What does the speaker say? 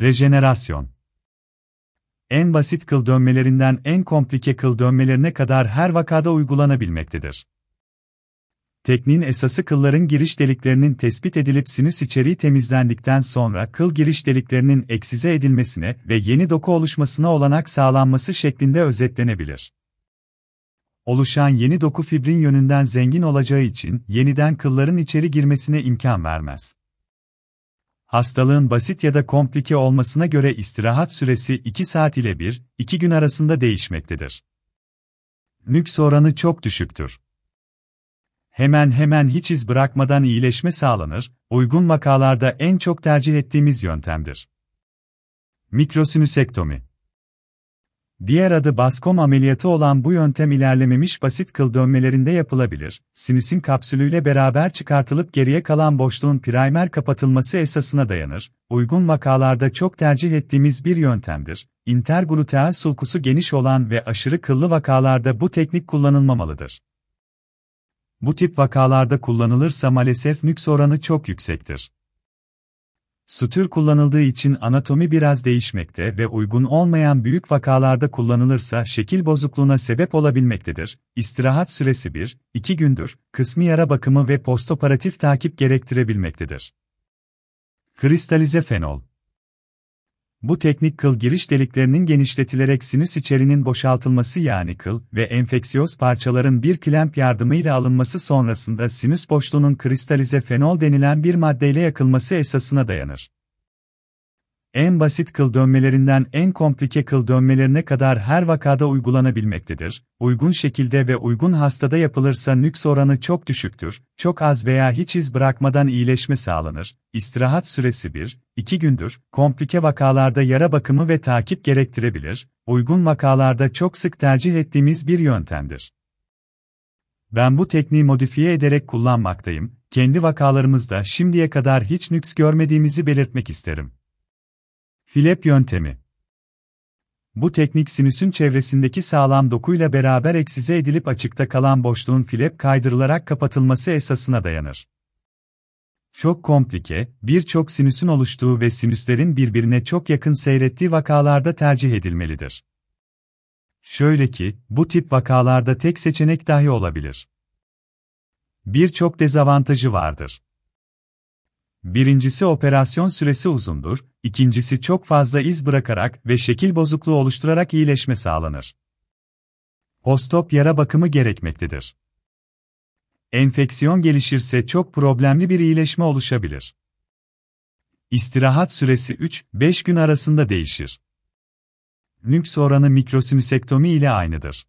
Rejenerasyon En basit kıl dönmelerinden en komplike kıl dönmelerine kadar her vakada uygulanabilmektedir. Tekniğin esası kılların giriş deliklerinin tespit edilip sinüs içeriği temizlendikten sonra kıl giriş deliklerinin eksize edilmesine ve yeni doku oluşmasına olanak sağlanması şeklinde özetlenebilir. Oluşan yeni doku fibrin yönünden zengin olacağı için yeniden kılların içeri girmesine imkan vermez. Hastalığın basit ya da komplike olmasına göre istirahat süresi 2 saat ile 1, 2 gün arasında değişmektedir. Nüks oranı çok düşüktür. Hemen hemen hiç iz bırakmadan iyileşme sağlanır, uygun vakalarda en çok tercih ettiğimiz yöntemdir. Mikrosinüsektomi Diğer adı baskom ameliyatı olan bu yöntem ilerlememiş basit kıl dönmelerinde yapılabilir. Sinüsin kapsülüyle beraber çıkartılıp geriye kalan boşluğun primer kapatılması esasına dayanır. Uygun vakalarda çok tercih ettiğimiz bir yöntemdir. Intergluteal sulkusu geniş olan ve aşırı kıllı vakalarda bu teknik kullanılmamalıdır. Bu tip vakalarda kullanılırsa maalesef nüks oranı çok yüksektir. Sutur kullanıldığı için anatomi biraz değişmekte ve uygun olmayan büyük vakalarda kullanılırsa şekil bozukluğuna sebep olabilmektedir. İstirahat süresi 1-2 gündür, kısmi yara bakımı ve postoperatif takip gerektirebilmektedir. Kristalize fenol bu teknik kıl giriş deliklerinin genişletilerek sinüs içerinin boşaltılması yani kıl ve enfeksiyöz parçaların bir klemp yardımıyla alınması sonrasında sinüs boşluğunun kristalize fenol denilen bir maddeyle yakılması esasına dayanır. En basit kıl dönmelerinden en komplike kıl dönmelerine kadar her vakada uygulanabilmektedir. Uygun şekilde ve uygun hastada yapılırsa nüks oranı çok düşüktür, çok az veya hiç iz bırakmadan iyileşme sağlanır. İstirahat süresi 1-2 gündür, komplike vakalarda yara bakımı ve takip gerektirebilir, uygun vakalarda çok sık tercih ettiğimiz bir yöntemdir. Ben bu tekniği modifiye ederek kullanmaktayım, kendi vakalarımızda şimdiye kadar hiç nüks görmediğimizi belirtmek isterim. Filep yöntemi Bu teknik sinüsün çevresindeki sağlam dokuyla beraber eksize edilip açıkta kalan boşluğun filep kaydırılarak kapatılması esasına dayanır. Çok komplike, birçok sinüsün oluştuğu ve sinüslerin birbirine çok yakın seyrettiği vakalarda tercih edilmelidir. Şöyle ki, bu tip vakalarda tek seçenek dahi olabilir. Birçok dezavantajı vardır. Birincisi operasyon süresi uzundur, ikincisi çok fazla iz bırakarak ve şekil bozukluğu oluşturarak iyileşme sağlanır. Postop yara bakımı gerekmektedir. Enfeksiyon gelişirse çok problemli bir iyileşme oluşabilir. İstirahat süresi 3-5 gün arasında değişir. Nüks oranı mikrosinüsektomi ile aynıdır.